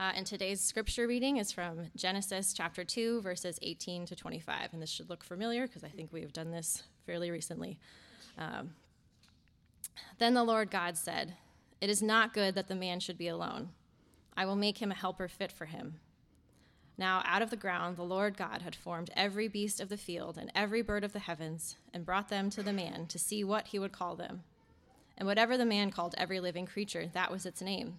Uh, and today's scripture reading is from Genesis chapter 2, verses 18 to 25. And this should look familiar because I think we have done this fairly recently. Um, then the Lord God said, It is not good that the man should be alone. I will make him a helper fit for him. Now, out of the ground, the Lord God had formed every beast of the field and every bird of the heavens, and brought them to the man to see what he would call them. And whatever the man called every living creature, that was its name.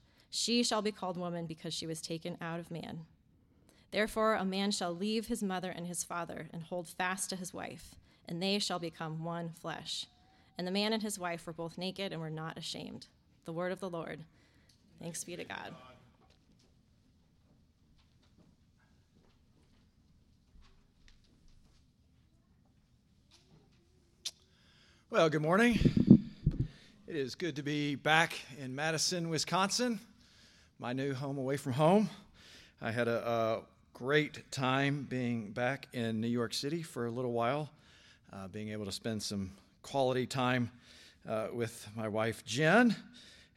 She shall be called woman because she was taken out of man. Therefore, a man shall leave his mother and his father and hold fast to his wife, and they shall become one flesh. And the man and his wife were both naked and were not ashamed. The word of the Lord. Thanks be to God. Well, good morning. It is good to be back in Madison, Wisconsin, my new home away from home. I had a, a great time being back in New York City for a little while, uh, being able to spend some quality time uh, with my wife Jen,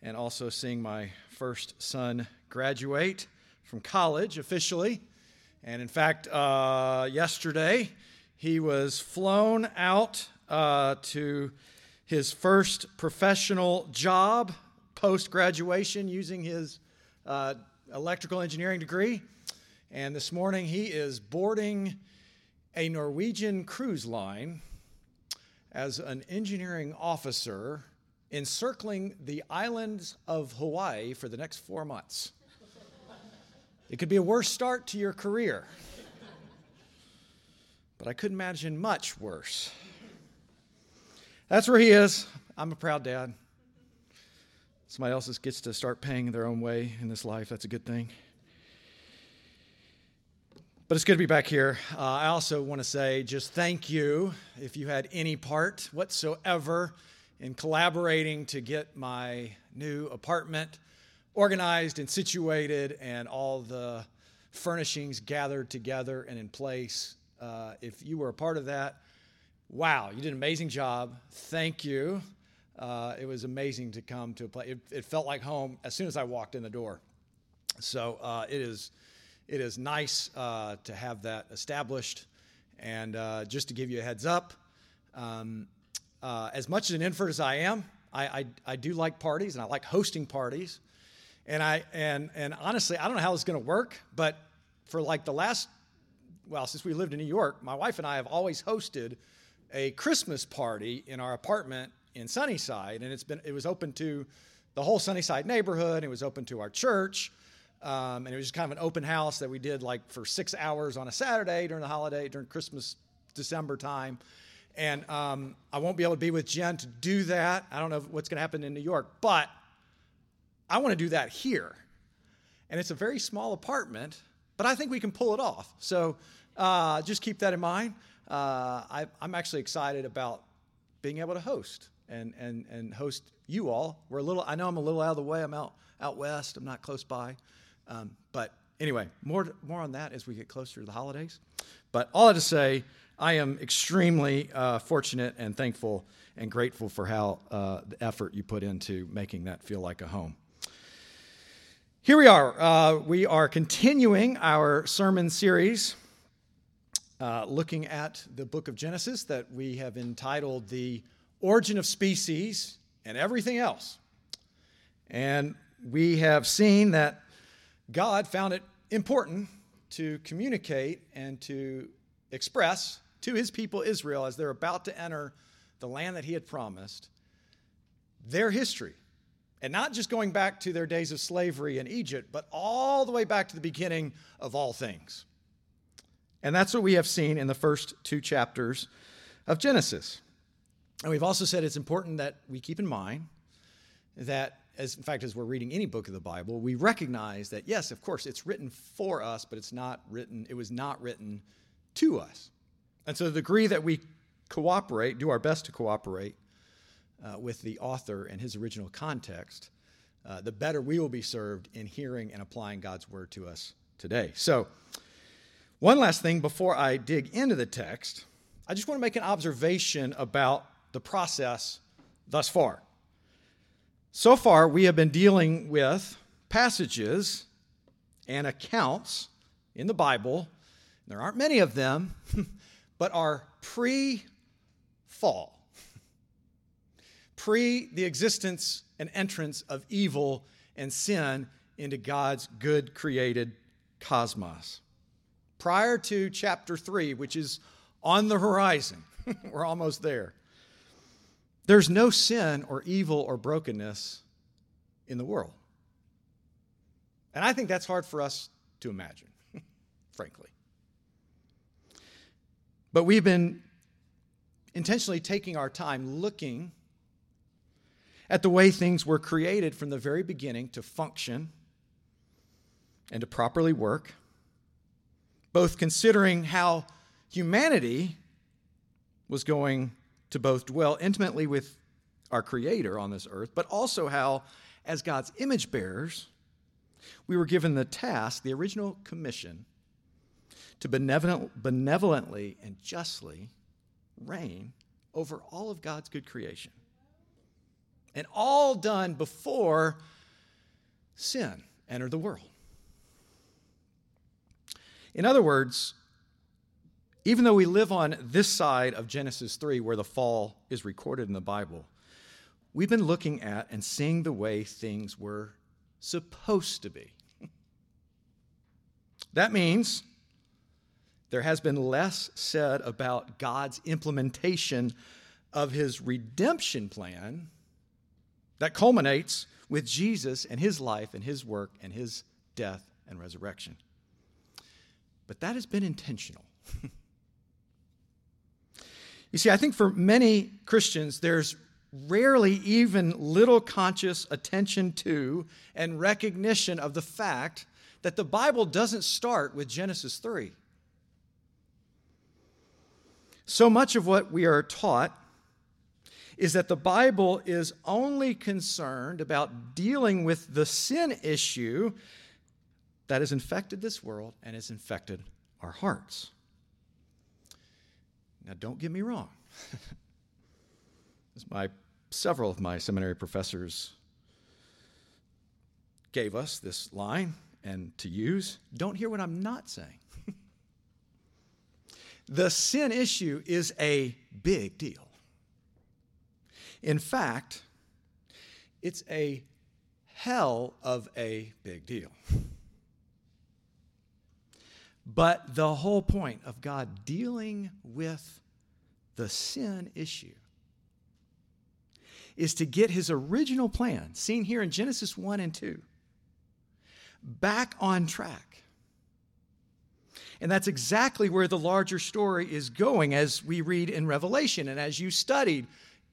and also seeing my first son graduate from college officially. And in fact, uh, yesterday he was flown out uh, to his first professional job post graduation using his uh, electrical engineering degree. And this morning he is boarding a Norwegian cruise line as an engineering officer encircling the islands of Hawaii for the next four months. It could be a worse start to your career, but I couldn't imagine much worse. That's where he is. I'm a proud dad. Somebody else gets to start paying their own way in this life. That's a good thing. But it's good to be back here. Uh, I also want to say just thank you if you had any part whatsoever in collaborating to get my new apartment organized and situated and all the furnishings gathered together and in place. Uh, if you were a part of that, wow, you did an amazing job. Thank you. Uh, it was amazing to come to a place. It, it, felt like home as soon as I walked in the door. So uh, it is, it is nice uh, to have that established. And uh, just to give you a heads up, um, uh, as much as an introvert as I am, I, I, I, do like parties and I like hosting parties. And I and and honestly, I don't know how it's going to work, but for like the last, well, since we lived in New York, my wife and I have always hosted a Christmas party in our apartment in Sunnyside, and it's been it was open to the whole Sunnyside neighborhood. It was open to our church, um, and it was just kind of an open house that we did like for six hours on a Saturday during the holiday, during Christmas, December time. And um, I won't be able to be with Jen to do that. I don't know what's going to happen in New York, but I want to do that here. And it's a very small apartment, but I think we can pull it off. So uh, just keep that in mind uh, I, I'm actually excited about being able to host and, and, and host you all. We're a little, I know I'm a little out of the way. I'm out, out west. I'm not close by. Um, but anyway, more, more on that as we get closer to the holidays. But all I to say, I am extremely uh, fortunate and thankful and grateful for how uh, the effort you put into making that feel like a home. Here we are. Uh, we are continuing our sermon series uh, looking at the book of Genesis that we have entitled The Origin of Species and Everything Else. And we have seen that God found it important to communicate and to express to his people Israel as they're about to enter the land that he had promised their history. And not just going back to their days of slavery in Egypt, but all the way back to the beginning of all things. And that's what we have seen in the first two chapters of Genesis. And we've also said it's important that we keep in mind that as in fact, as we're reading any book of the Bible, we recognize that yes, of course, it's written for us, but it's not written, it was not written to us. And so the degree that we cooperate, do our best to cooperate uh, with the author and his original context, uh, the better we will be served in hearing and applying God's word to us today. So, one last thing before I dig into the text, I just want to make an observation about the process thus far. So far, we have been dealing with passages and accounts in the Bible. There aren't many of them, but are pre fall, pre the existence and entrance of evil and sin into God's good created cosmos. Prior to chapter 3, which is on the horizon, we're almost there. There's no sin or evil or brokenness in the world. And I think that's hard for us to imagine, frankly. But we've been intentionally taking our time looking at the way things were created from the very beginning to function and to properly work, both considering how humanity was going to both dwell intimately with our Creator on this earth, but also how, as God's image bearers, we were given the task, the original commission, to benevolent, benevolently and justly reign over all of God's good creation. And all done before sin entered the world. In other words, even though we live on this side of Genesis 3, where the fall is recorded in the Bible, we've been looking at and seeing the way things were supposed to be. that means there has been less said about God's implementation of his redemption plan that culminates with Jesus and his life and his work and his death and resurrection. But that has been intentional. you see, I think for many Christians, there's rarely even little conscious attention to and recognition of the fact that the Bible doesn't start with Genesis 3. So much of what we are taught is that the Bible is only concerned about dealing with the sin issue that has infected this world and has infected our hearts. Now, don't get me wrong. As my several of my seminary professors gave us this line and to use, don't hear what I'm not saying. the sin issue is a big deal. In fact, it's a hell of a big deal. But the whole point of God dealing with the sin issue is to get his original plan, seen here in Genesis 1 and 2, back on track. And that's exactly where the larger story is going as we read in Revelation and as you studied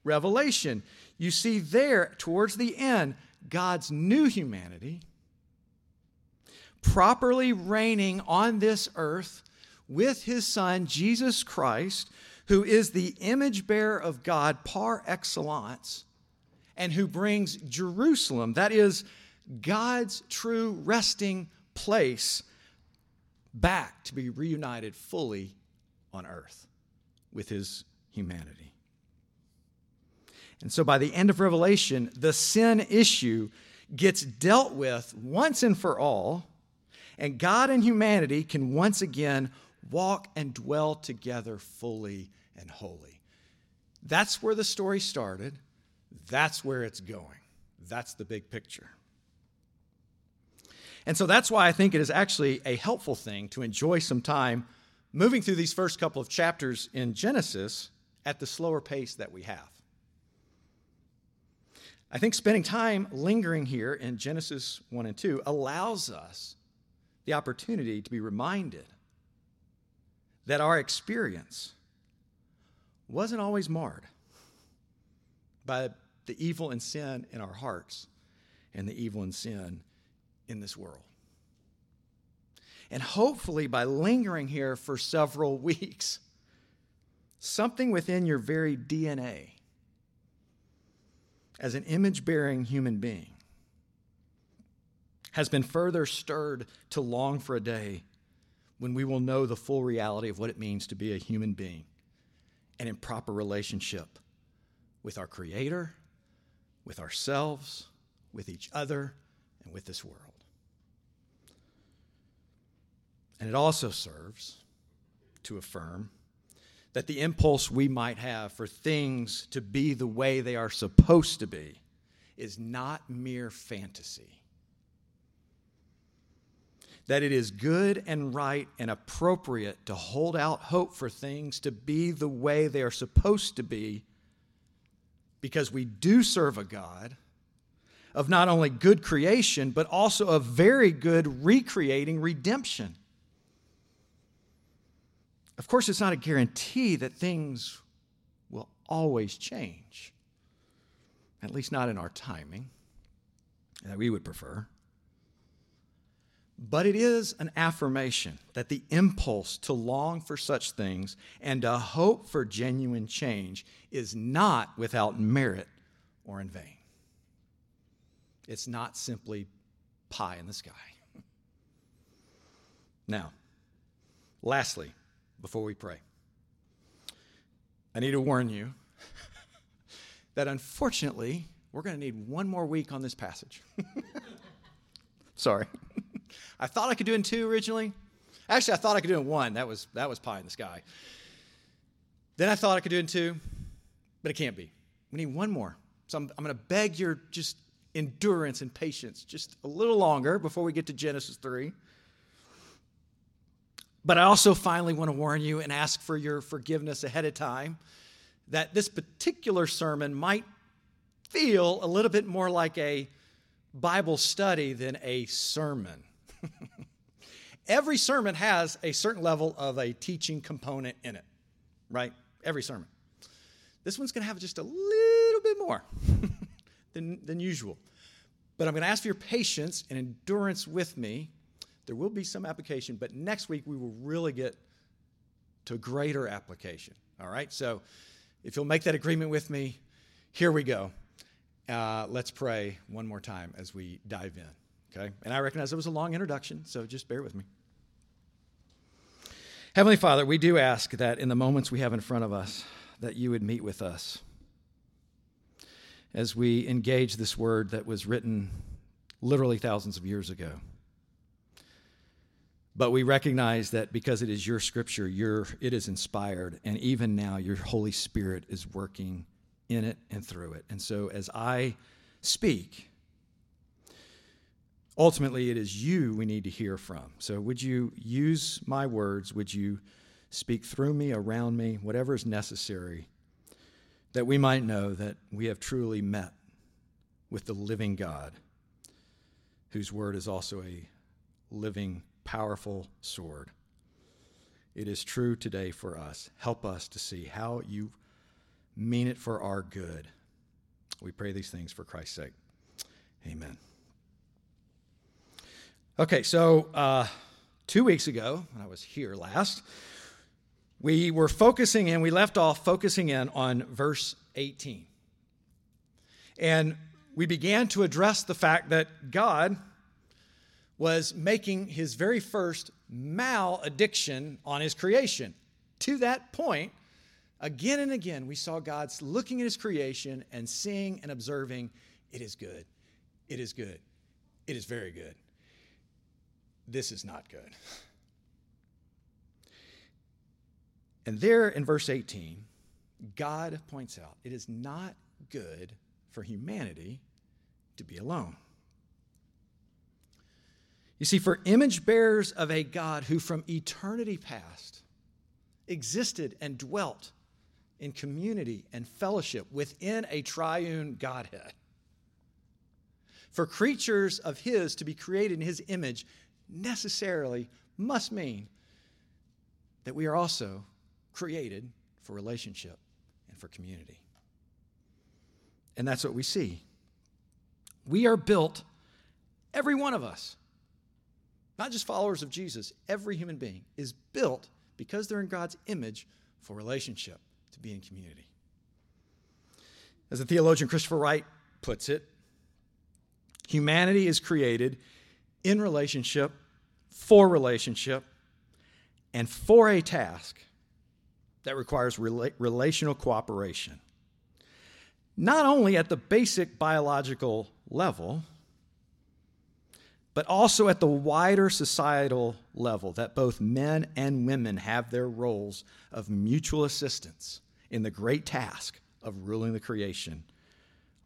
Revelation. You see there, towards the end, God's new humanity properly reigning on this earth with his son, Jesus Christ, who is the image bearer of God par excellence, and who brings Jerusalem, that is God's true resting place, back to be reunited fully on earth with his humanity. And so by the end of Revelation, the sin issue gets dealt with once and for all, and God and humanity can once again walk and dwell together fully and wholly. That's where the story started. That's where it's going. That's the big picture. And so that's why I think it is actually a helpful thing to enjoy some time moving through these first couple of chapters in Genesis at the slower pace that we have. I think spending time lingering here in Genesis 1 and 2 allows us the opportunity to be reminded that our experience wasn't always marred by the evil and sin in our hearts, and the evil and sin in this world. And hopefully, by lingering here for several weeks, something within your very DNA as an image bearing human being has been further stirred to long for a day when we will know the full reality of what it means to be a human being and in proper relationship with our Creator, with ourselves, with each other, and with this world. And it also serves to affirm that the impulse we might have for things to be the way they are supposed to be is not mere fantasy. That it is good and right and appropriate to hold out hope for things to be the way they are supposed to be because we do serve a God of not only good creation, but also a very good recreating redemption. Of course, it's not a guarantee that things will always change, at least not in our timing that we would prefer. But it is an affirmation that the impulse to long for such things and to hope for genuine change is not without merit or in vain. It's not simply pie in the sky. Now, lastly, before we pray. I need to warn you that unfortunately, we're going to need one more week on this passage. Sorry. I thought I could do in two originally. Actually, I thought I could do in one. That was, that was pie in the sky. Then I thought I could do in two, but it can't be. We need one more. So I'm, I'm going to beg your just endurance and patience just a little longer before we get to Genesis 3. But I also finally want to warn you and ask for your forgiveness ahead of time that this particular sermon might feel a little bit more like a Bible study than a sermon. Every sermon has a certain level of a teaching component in it, right? Every sermon. This one's going to have just a little bit more than, than usual. But I'm going to ask for your patience and endurance with me there will be some application, but next week we will really get to greater application. All right? So if you'll make that agreement with me, here we go. Uh, let's pray one more time as we dive in. Okay? And I recognize it was a long introduction, so just bear with me. Heavenly Father, we do ask that in the moments we have in front of us, that you would meet with us as we engage this word that was written literally thousands of years ago. But we recognize that because it is your scripture, your, it is inspired, and even now your Holy Spirit is working in it and through it. And so as I speak, ultimately it is you we need to hear from. So would you use my words? Would you speak through me, around me, whatever is necessary, that we might know that we have truly met with the living God, whose word is also a living powerful sword. It is true today for us. Help us to see how you mean it for our good. We pray these things for Christ's sake. Amen. Okay, so uh, two weeks ago, when I was here last, we were focusing in, we left off focusing in on verse 18. And we began to address the fact that God was making his very first malediction on his creation. To that point, again and again, we saw God's looking at his creation and seeing and observing, it is good. It is good. It is very good. This is not good. And there in verse 18, God points out it is not good for humanity to be alone. You see, for image bearers of a God who from eternity past existed and dwelt in community and fellowship within a triune Godhead, for creatures of His to be created in His image necessarily must mean that we are also created for relationship and for community. And that's what we see We are built, every one of us, not just followers of Jesus, every human being is built because they're in God's image for relationship, to be in community. As the theologian Christopher Wright puts it, humanity is created in relationship, for relationship, and for a task that requires rela- relational cooperation. Not only at the basic biological level, but also at the wider societal level, that both men and women have their roles of mutual assistance in the great task of ruling the creation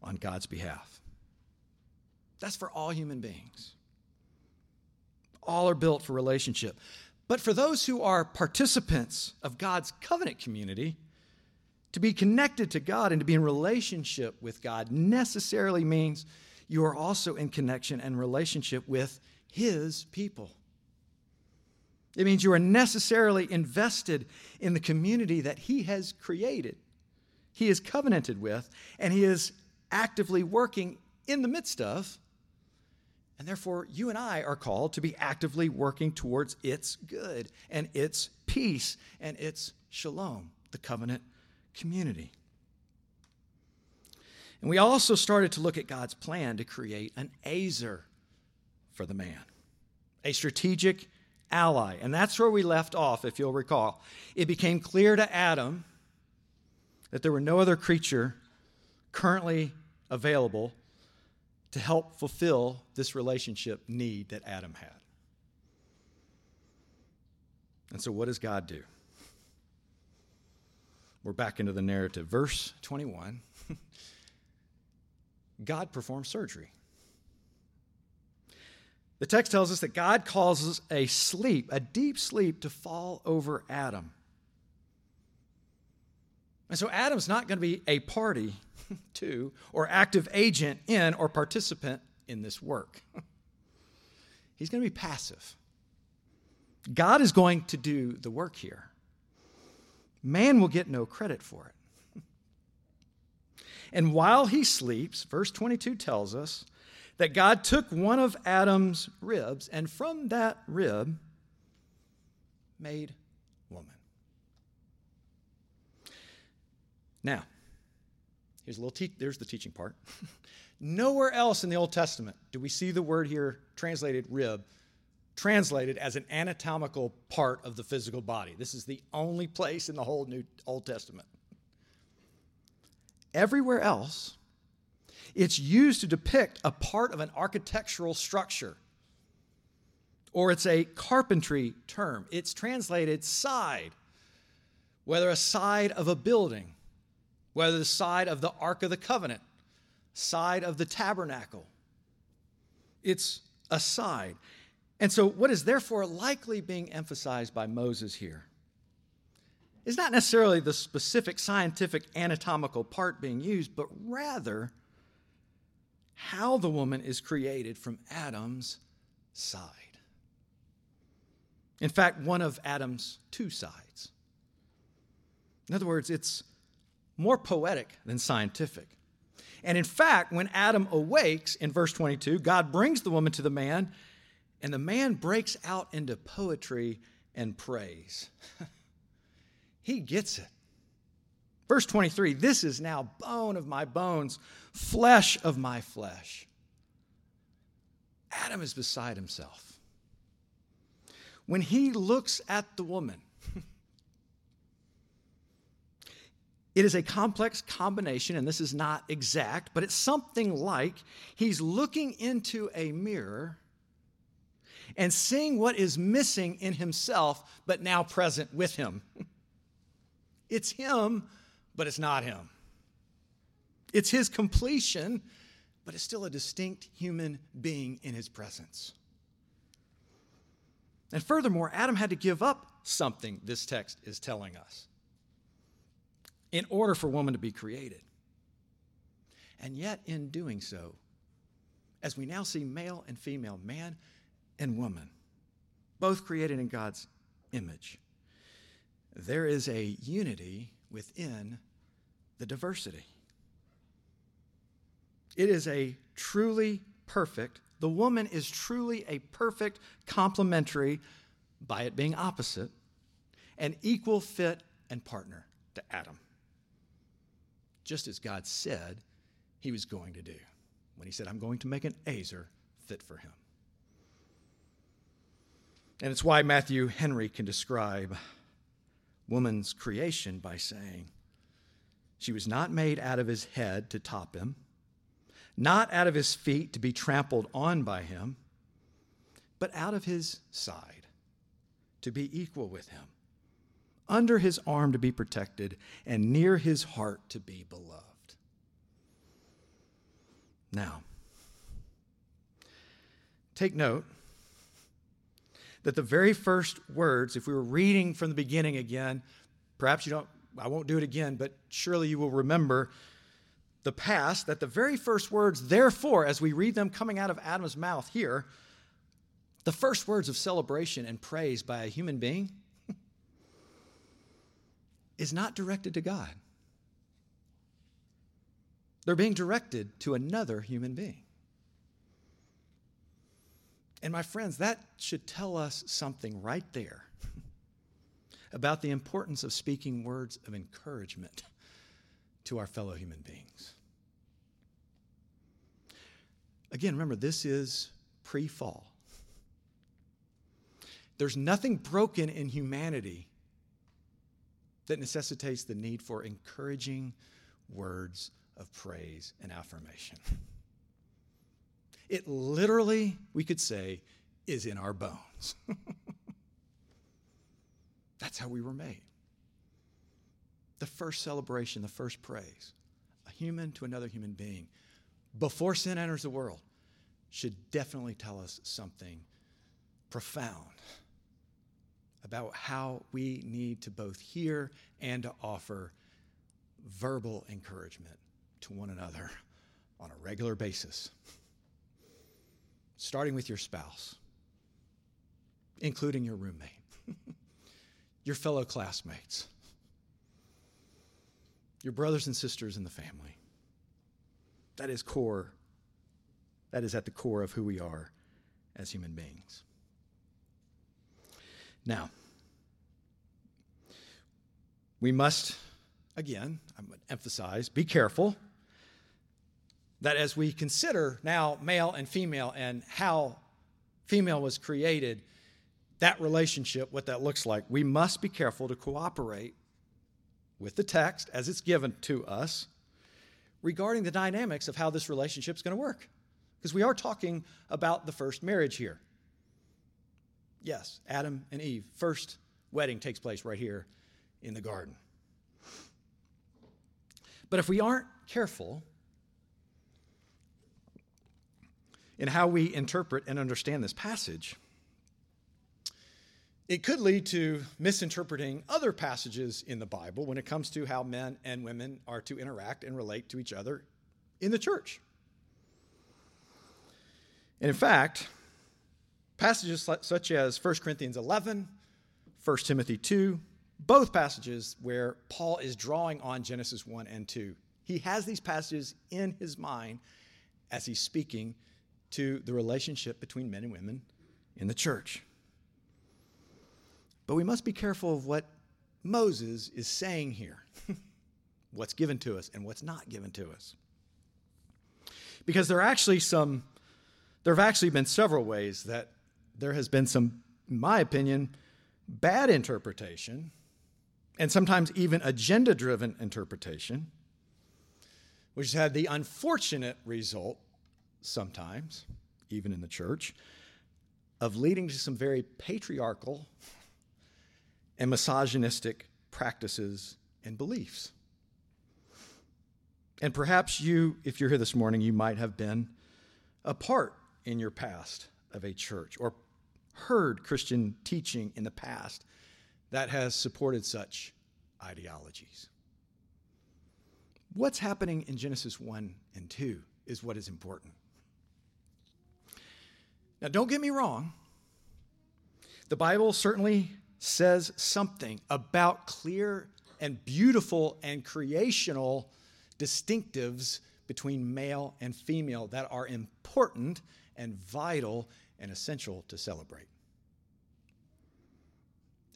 on God's behalf. That's for all human beings. All are built for relationship. But for those who are participants of God's covenant community, to be connected to God and to be in relationship with God necessarily means you are also in connection and relationship with His people. It means you are necessarily invested in the community that He has created, He is covenanted with, and He is actively working in the midst of. And therefore, you and I are called to be actively working towards its good and its peace and its shalom, the covenant community. And we also started to look at God's plan to create an Ezer for the man, a strategic ally. And that's where we left off, if you'll recall. It became clear to Adam that there were no other creature currently available to help fulfill this relationship need that Adam had. And so, what does God do? We're back into the narrative. Verse 21 God performs surgery. The text tells us that God causes a sleep, a deep sleep, to fall over Adam. And so Adam's not going to be a party to or active agent in or participant in this work. He's going to be passive. God is going to do the work here. Man will get no credit for it. And while he sleeps, verse 22 tells us that God took one of Adam's ribs and from that rib made woman. Now, here's a little te- there's the teaching part. Nowhere else in the Old Testament do we see the word here translated rib translated as an anatomical part of the physical body. This is the only place in the whole New Old Testament. Everywhere else, it's used to depict a part of an architectural structure, or it's a carpentry term. It's translated side, whether a side of a building, whether the side of the Ark of the Covenant, side of the tabernacle. It's a side. And so, what is therefore likely being emphasized by Moses here is not necessarily the specific scientific anatomical part being used, but rather how the woman is created from Adam's side. In fact, one of Adam's two sides. In other words, it's more poetic than scientific. And in fact, when Adam awakes in verse 22, God brings the woman to the man and the man breaks out into poetry and praise. he gets it. Verse 23 This is now bone of my bones, flesh of my flesh. Adam is beside himself. When he looks at the woman, It is a complex combination, and this is not exact, but it's something like he's looking into a mirror and seeing what is missing in himself, but now present with him. It's him, but it's not him. It's his completion, but it's still a distinct human being in his presence. And furthermore, Adam had to give up something, this text is telling us, in order for woman to be created. And yet, in doing so, as we now see male and female, man and woman, both created in God's image, there is a unity within the diversity. It is a truly perfect, the woman is truly a perfect complementary, by it being opposite, an equal fit and partner to Adam. Just as God said he was going to do when he said, I'm going to make an Ezer fit for him. And it's why Matthew Henry can describe woman's creation by saying, She was not made out of his head to top him, not out of his feet to be trampled on by him, but out of his side to be equal with him, under his arm to be protected, and near his heart to be beloved. Now, take note that the very first words, if we were reading from the beginning again, perhaps you don't, I won't do it again, but surely you will remember the past, that the very first words, therefore, as we read them coming out of Adam's mouth here, the first words of celebration and praise by a human being is not directed to God. They're being directed to another human being. And my friends, that should tell us something right there about the importance of speaking words of encouragement to our fellow human beings. Again, remember, this is pre fall. There's nothing broken in humanity that necessitates the need for encouraging words of praise and affirmation. It literally, we could say, is in our bones. That's how we were made. The first celebration, the first praise, a human to another human being, before sin enters the world, should definitely tell us something profound about how we need to both hear and to offer verbal encouragement to one another on a regular basis starting with your spouse, including your roommate, your fellow classmates, your brothers and sisters in the family. That is core, that is at the core of who we are as human beings. Now, we must, again, I'm going to emphasize, be careful that as we consider now male and female and how female was created, that relationship, what that looks like, we must be careful to cooperate with the text as it's given to us regarding the dynamics of how this relationship is going to work. Because we are talking about the first marriage here. Yes, Adam and Eve, first wedding takes place right here in the garden. But if we aren't careful, in how we interpret and understand this passage. It could lead to misinterpreting other passages in the Bible when it comes to how men and women are to interact and relate to each other in the church. And in fact, passages such as 1 Corinthians 11, 1 Timothy 2, both passages where Paul is drawing on Genesis 1 and 2. He has these passages in his mind as he's speaking to the relationship between men and women in the church. But we must be careful of what Moses is saying here what's given to us and what's not given to us. Because there are actually some, there have actually been several ways that there has been some, in my opinion, bad interpretation, and sometimes even agenda driven interpretation, which has had the unfortunate result sometimes, even in the church, of leading to some very patriarchal and misogynistic practices and beliefs. And perhaps you, if you're here this morning, you might have been a part in your past of a church or heard Christian teaching in the past that has supported such ideologies. What's happening in Genesis 1 and 2 is what is important. Now, don't get me wrong. The Bible certainly says something about clear and beautiful and creational distinctives between male and female that are important and vital and essential to celebrate.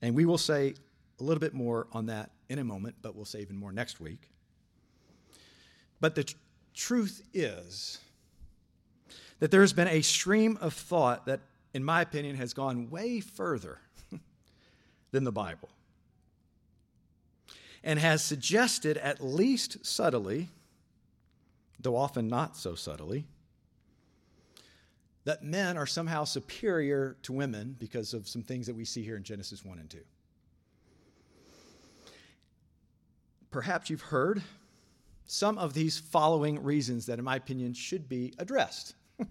And we will say a little bit more on that in a moment, but we'll say even more next week. But the tr- truth is that there's been a stream of thought that, in my opinion, has gone way further than the Bible and has suggested, at least subtly, though often not so subtly, that men are somehow superior to women because of some things that we see here in Genesis 1 and 2. Perhaps you've heard some of these following reasons that, in my opinion, should be addressed.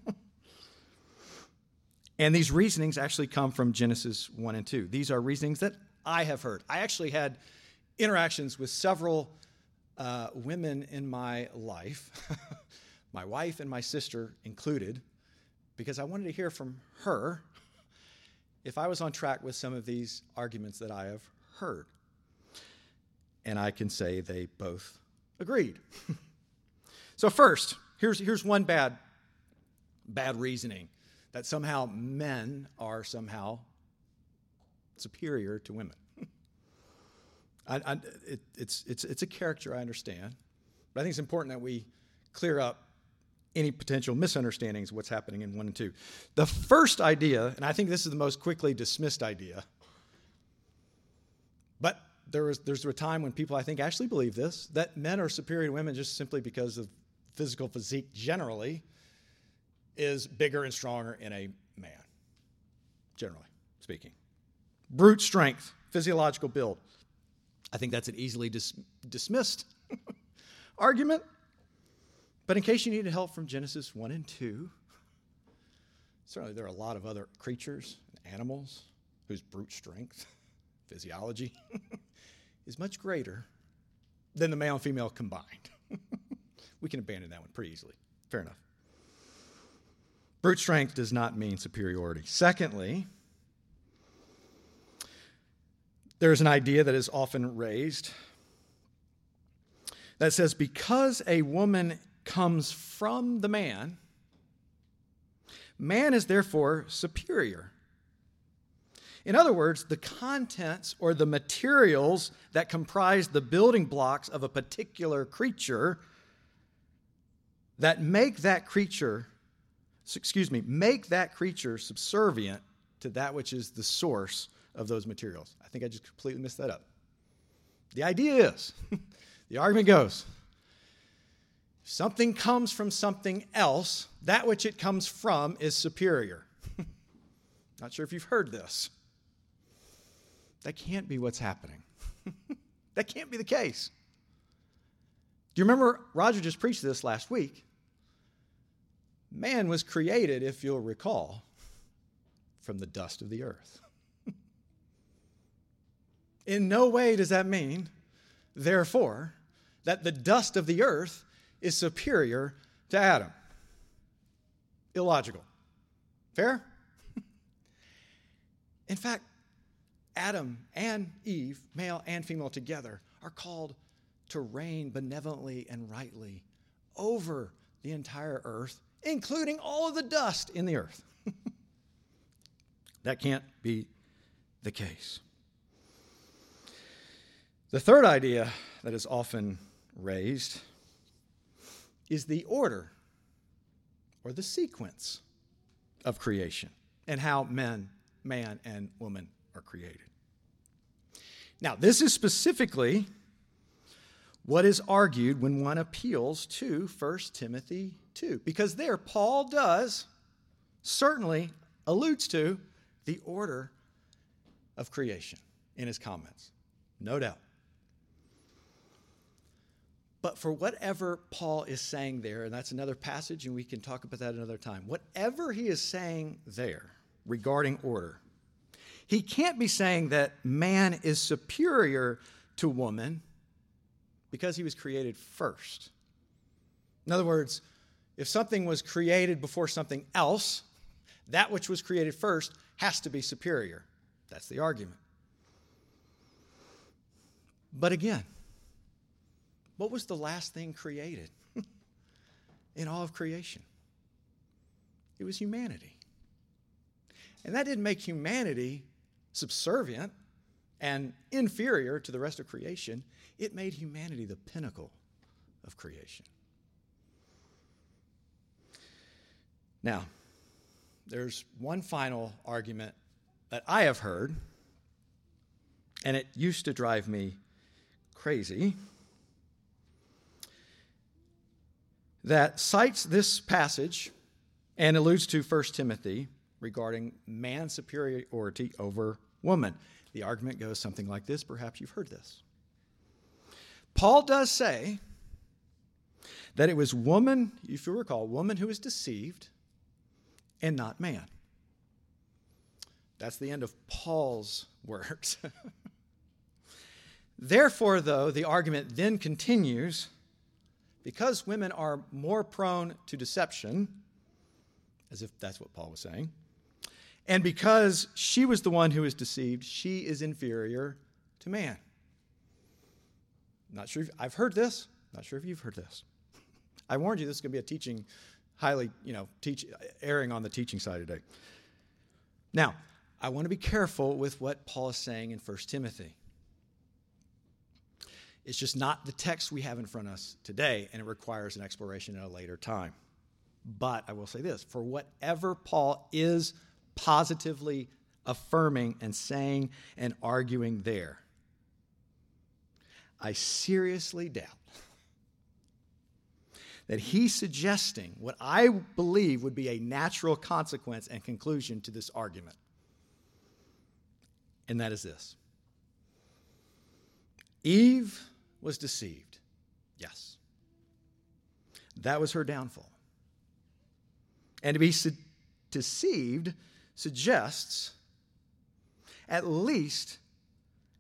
and these reasonings actually come from Genesis 1 and 2. These are reasonings that I have heard. I actually had interactions with several uh, women in my life, my wife and my sister included, because I wanted to hear from her if I was on track with some of these arguments that I have heard. And I can say they both agreed. so, first, here's, here's one bad, bad reasoning that somehow men are somehow superior to women. I, I, it, it's, it's, it's a character I understand, but I think it's important that we clear up any potential misunderstandings what's happening in 1 and 2. The first idea, and I think this is the most quickly dismissed idea, but there was, there's a time when people, I think, actually believe this that men are superior to women just simply because of physical physique generally is bigger and stronger in a man, generally speaking. Brute strength, physiological build. I think that's an easily dis- dismissed argument. But in case you needed help from Genesis 1 and 2, certainly there are a lot of other creatures and animals whose brute strength, physiology, is much greater than the male and female combined. we can abandon that one pretty easily. Fair enough. Brute strength does not mean superiority. Secondly, there's an idea that is often raised that says because a woman comes from the man, man is therefore superior. In other words, the contents or the materials that comprise the building blocks of a particular creature that make that creature, excuse me, make that creature subservient to that which is the source of those materials. I think I just completely missed that up. The idea is, the argument goes, something comes from something else, that which it comes from is superior. Not sure if you've heard this. That can't be what's happening. that can't be the case. Do you remember Roger just preached this last week? Man was created, if you'll recall, from the dust of the earth. In no way does that mean, therefore, that the dust of the earth is superior to Adam. Illogical. Fair? In fact, Adam and Eve, male and female together, are called to reign benevolently and rightly over the entire earth, including all of the dust in the earth. that can't be the case. The third idea that is often raised is the order or the sequence of creation and how men, man, and woman are created. Now, this is specifically what is argued when one appeals to 1 Timothy 2, because there Paul does certainly alludes to the order of creation in his comments. No doubt. But for whatever Paul is saying there, and that's another passage, and we can talk about that another time, whatever he is saying there regarding order, he can't be saying that man is superior to woman because he was created first. In other words, if something was created before something else, that which was created first has to be superior. That's the argument. But again, what was the last thing created? in all of creation? It was humanity. And that didn't make humanity subservient and inferior to the rest of creation. It made humanity the pinnacle of creation. Now, there's one final argument that I have heard, and it used to drive me crazy, that cites this passage and alludes to 1 Timothy regarding man's superiority over woman. The argument goes something like this. Perhaps you've heard this. Paul does say that it was woman, if you recall, woman who was deceived and not man. That's the end of Paul's words. Therefore, though, the argument then continues because women are more prone to deception, as if that's what Paul was saying, and because she was the one who was deceived, she is inferior to man. Not sure if I've heard this. Not sure if you've heard this. I warned you this is going to be a teaching, highly, you know, teach, erring on the teaching side today. Now, I want to be careful with what Paul is saying in 1 Timothy. It's just not the text we have in front of us today, and it requires an exploration at a later time. But I will say this for whatever Paul is positively affirming and saying and arguing there. I seriously doubt that he's suggesting what I believe would be a natural consequence and conclusion to this argument. And that is this Eve was deceived. Yes. That was her downfall. And to be deceived suggests at least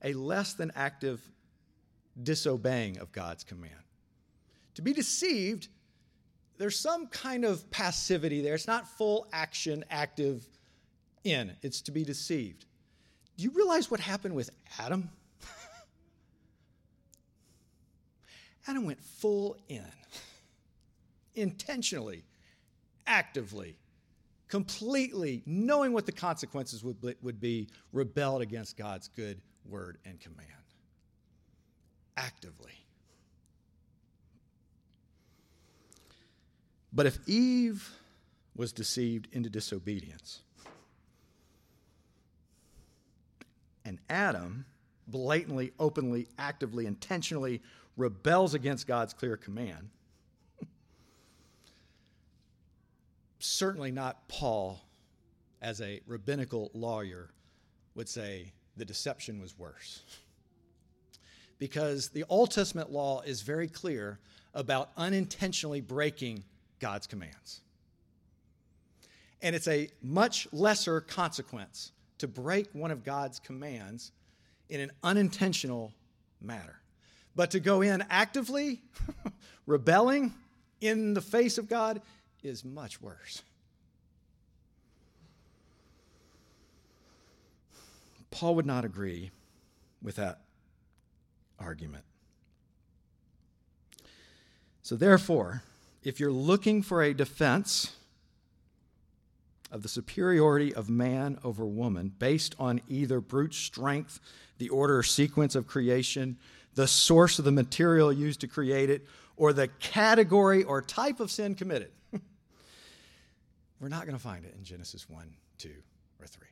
a less than active disobeying of God's command. To be deceived, there's some kind of passivity there. It's not full action, active in. It's to be deceived. Do you realize what happened with Adam? Adam went full in, intentionally, actively completely, knowing what the consequences would, would be, rebelled against God's good word and command. Actively. But if Eve was deceived into disobedience, and Adam blatantly, openly, actively, intentionally rebels against God's clear command, certainly not Paul, as a rabbinical lawyer, would say the deception was worse. Because the Old Testament law is very clear about unintentionally breaking God's commands. And it's a much lesser consequence to break one of God's commands in an unintentional matter. But to go in actively, rebelling in the face of God, is much worse. Paul would not agree with that argument. So, therefore, if you're looking for a defense of the superiority of man over woman based on either brute strength, the order or sequence of creation, the source of the material used to create it, or the category or type of sin committed, we're not going to find it in Genesis 1, 2, or 3.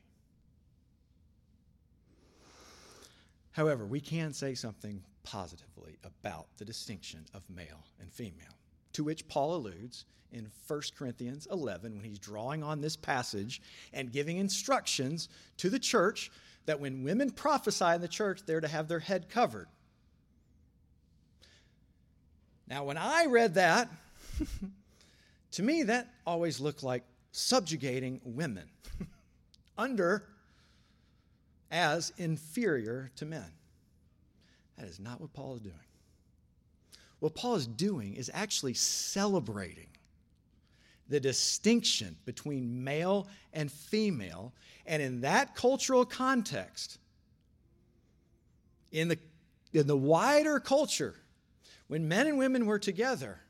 However, we can say something positively about the distinction of male and female, to which Paul alludes in 1 Corinthians 11 when he's drawing on this passage and giving instructions to the church that when women prophesy in the church, they're to have their head covered. Now, when I read that, to me, that always looked like subjugating women under as inferior to men. That is not what Paul is doing. What Paul is doing is actually celebrating the distinction between male and female. And in that cultural context, in the, in the wider culture, when men and women were together,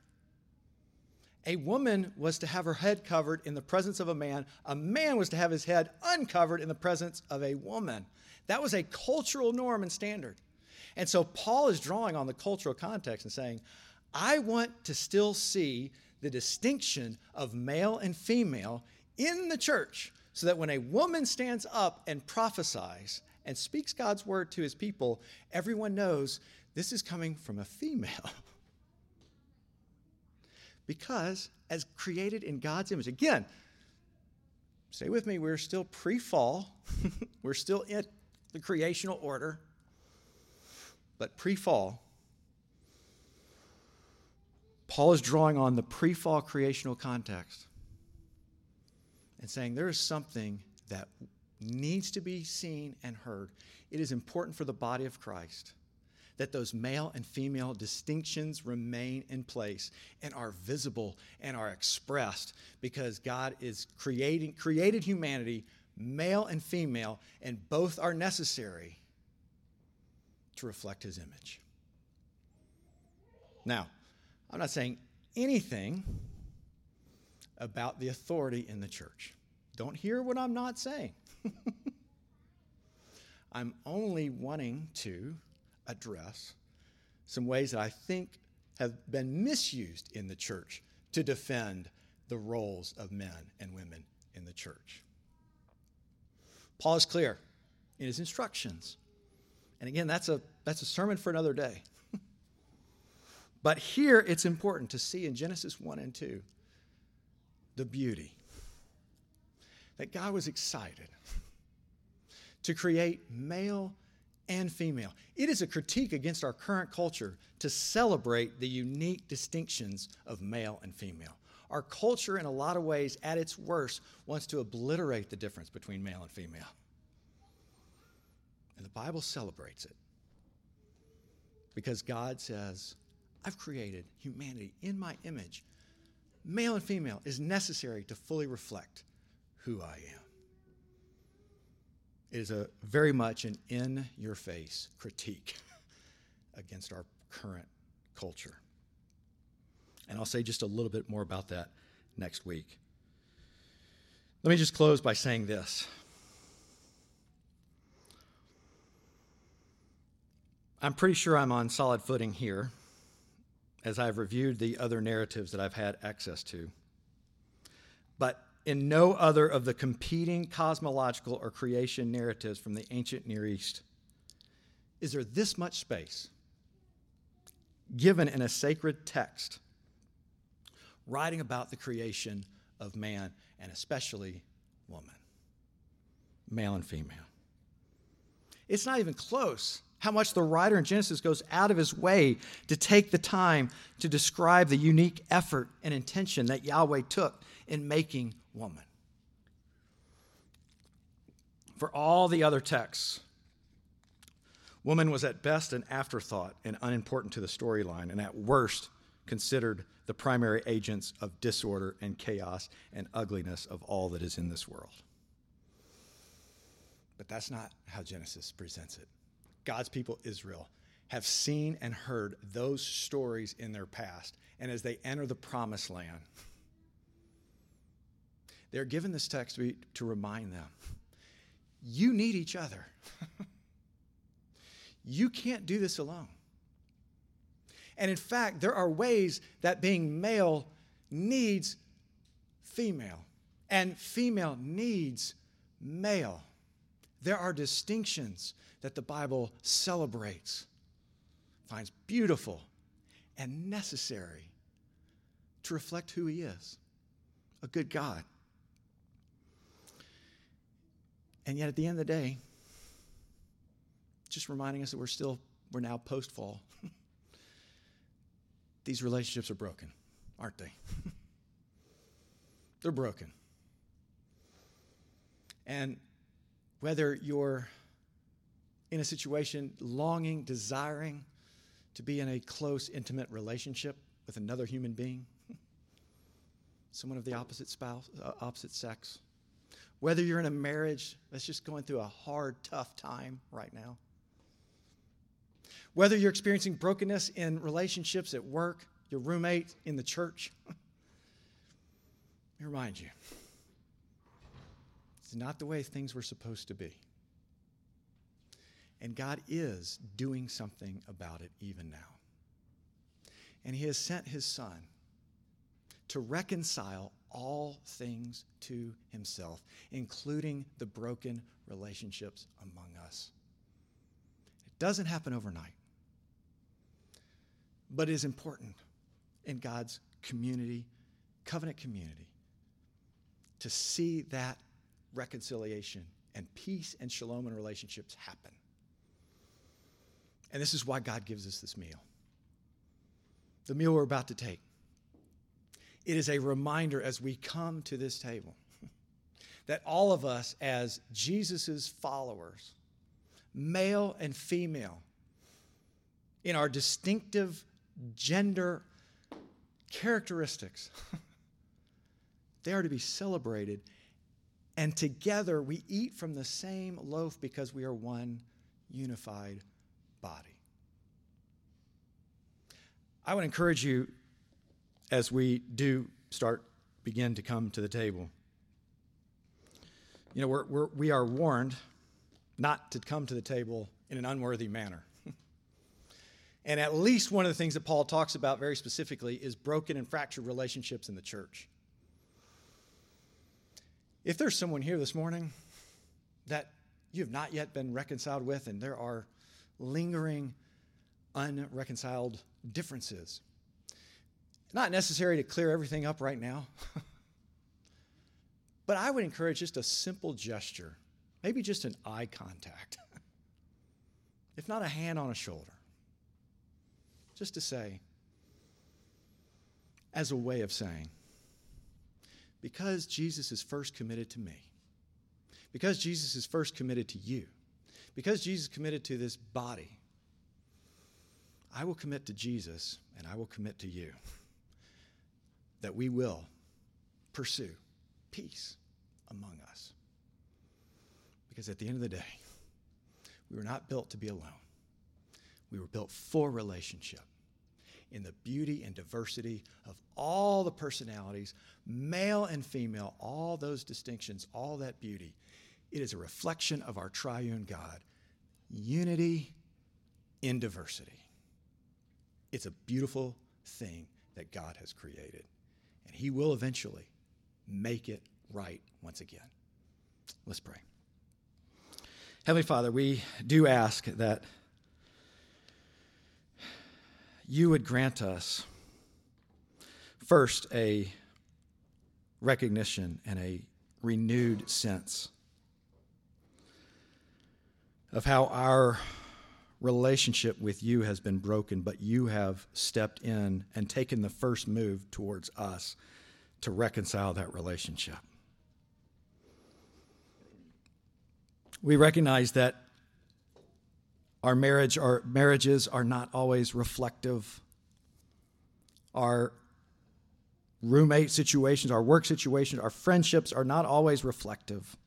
A woman was to have her head covered in the presence of a man. A man was to have his head uncovered in the presence of a woman. That was a cultural norm and standard. And so Paul is drawing on the cultural context and saying, I want to still see the distinction of male and female in the church so that when a woman stands up and prophesies and speaks God's word to his people, everyone knows this is coming from a female. because as created in God's image, again, stay with me, we're still pre fall, we're still in the creational order, but pre fall. Paul is drawing on the pre fall creational context and saying there is something that needs to be seen and heard. It is important for the body of Christ that those male and female distinctions remain in place and are visible and are expressed because God is creating created humanity male and female and both are necessary to reflect his image. Now, I'm not saying anything about the authority in the church. Don't hear what I'm not saying. I'm only wanting to address some ways that I think have been misused in the church to defend the roles of men and women in the church. Paul is clear in his instructions. And again, that's a, that's a sermon for another day. but here it's important to see in Genesis 1 and 2 the beauty that God was excited to create male and female. It is a critique against our current culture to celebrate the unique distinctions of male and female. Our culture, in a lot of ways, at its worst, wants to obliterate the difference between male and female. And the Bible celebrates it because God says, I've created humanity in my image male and female, is necessary to fully reflect who I am. It is a very much an in your face critique against our current culture. And I'll say just a little bit more about that next week. Let me just close by saying this. I'm pretty sure I'm on solid footing here as I've reviewed the other narratives that I've had access to. But in no other of the competing cosmological or creation narratives from the ancient Near East is there this much space given in a sacred text writing about the creation of man and especially woman, male and female. It's not even close how much the writer in Genesis goes out of his way to take the time to describe the unique effort and intention that Yahweh took in making woman. For all the other texts, woman was at best an afterthought and unimportant to the storyline, and at worst considered the primary agents of disorder and chaos and ugliness of all that is in this world. But that's not how Genesis presents it. God's people, Israel, have seen and heard those stories in their past. And as they enter the promised land, they're given this text to, to remind them you need each other. you can't do this alone. And in fact, there are ways that being male needs female, and female needs male. There are distinctions that the Bible celebrates, finds beautiful and necessary to reflect who He is a good God. And yet, at the end of the day, just reminding us that we're still, we're now post fall. These relationships are broken, aren't they? They're broken. And whether you're in a situation longing, desiring to be in a close, intimate relationship with another human being, someone of the opposite spouse, uh, opposite sex, whether you're in a marriage that's just going through a hard, tough time right now, whether you're experiencing brokenness in relationships at work, your roommate, in the church, Let me remind you it's not the way things were supposed to be. And God is doing something about it even now. And He has sent His Son to reconcile all things to Himself, including the broken relationships among us. It doesn't happen overnight, but it is important in God's community, covenant community, to see that reconciliation and peace and shalom in relationships happen. And this is why God gives us this meal. The meal we're about to take. It is a reminder as we come to this table that all of us, as Jesus' followers, male and female, in our distinctive gender characteristics, they are to be celebrated. And together we eat from the same loaf because we are one unified body. I would encourage you as we do start, begin to come to the table. You know, we're, we're, we are warned not to come to the table in an unworthy manner. and at least one of the things that Paul talks about very specifically is broken and fractured relationships in the church. If there's someone here this morning that you have not yet been reconciled with, and there are lingering, unreconciled differences. Not necessary to clear everything up right now, but I would encourage just a simple gesture, maybe just an eye contact, if not a hand on a shoulder, just to say, as a way of saying, because Jesus is first committed to me, because Jesus is first committed to you, because Jesus committed to this body, I will commit to Jesus and I will commit to you that we will pursue peace among us. Because at the end of the day, we were not built to be alone. We were built for relationship in the beauty and diversity of all the personalities, male and female, all those distinctions, all that beauty. It is a reflection of our triune God. Unity in diversity. It's a beautiful thing that God has created. And He will eventually make it right once again. Let's pray. Heavenly Father, we do ask that you would grant us first a recognition and a renewed sense of how our relationship with you has been broken, but you have stepped in and taken the first move towards us to reconcile that relationship. We recognize that our marriage, our marriages are not always reflective. Our roommate situations, our work situations, our friendships are not always reflective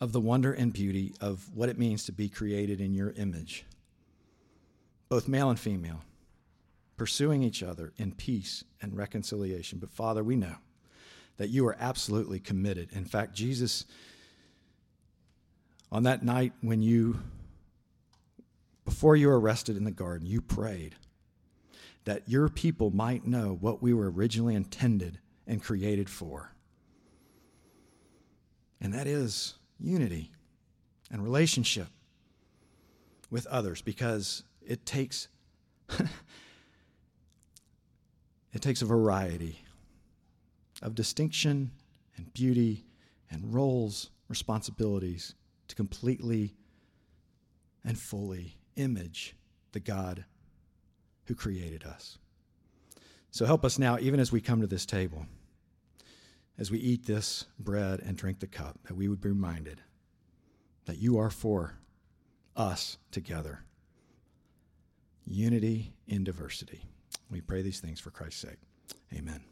of the wonder and beauty of what it means to be created in your image, both male and female, pursuing each other in peace and reconciliation. But Father, we know that you are absolutely committed. In fact, Jesus, on that night when you, before you were arrested in the garden, you prayed that your people might know what we were originally intended and created for. And that is unity and relationship with others because it takes it takes a variety of distinction and beauty and roles, responsibilities to completely and fully image the God who created us. So help us now, even as we come to this table as we eat this bread and drink the cup, that we would be reminded that you are for us together. Unity in diversity. We pray these things for Christ's sake. Amen.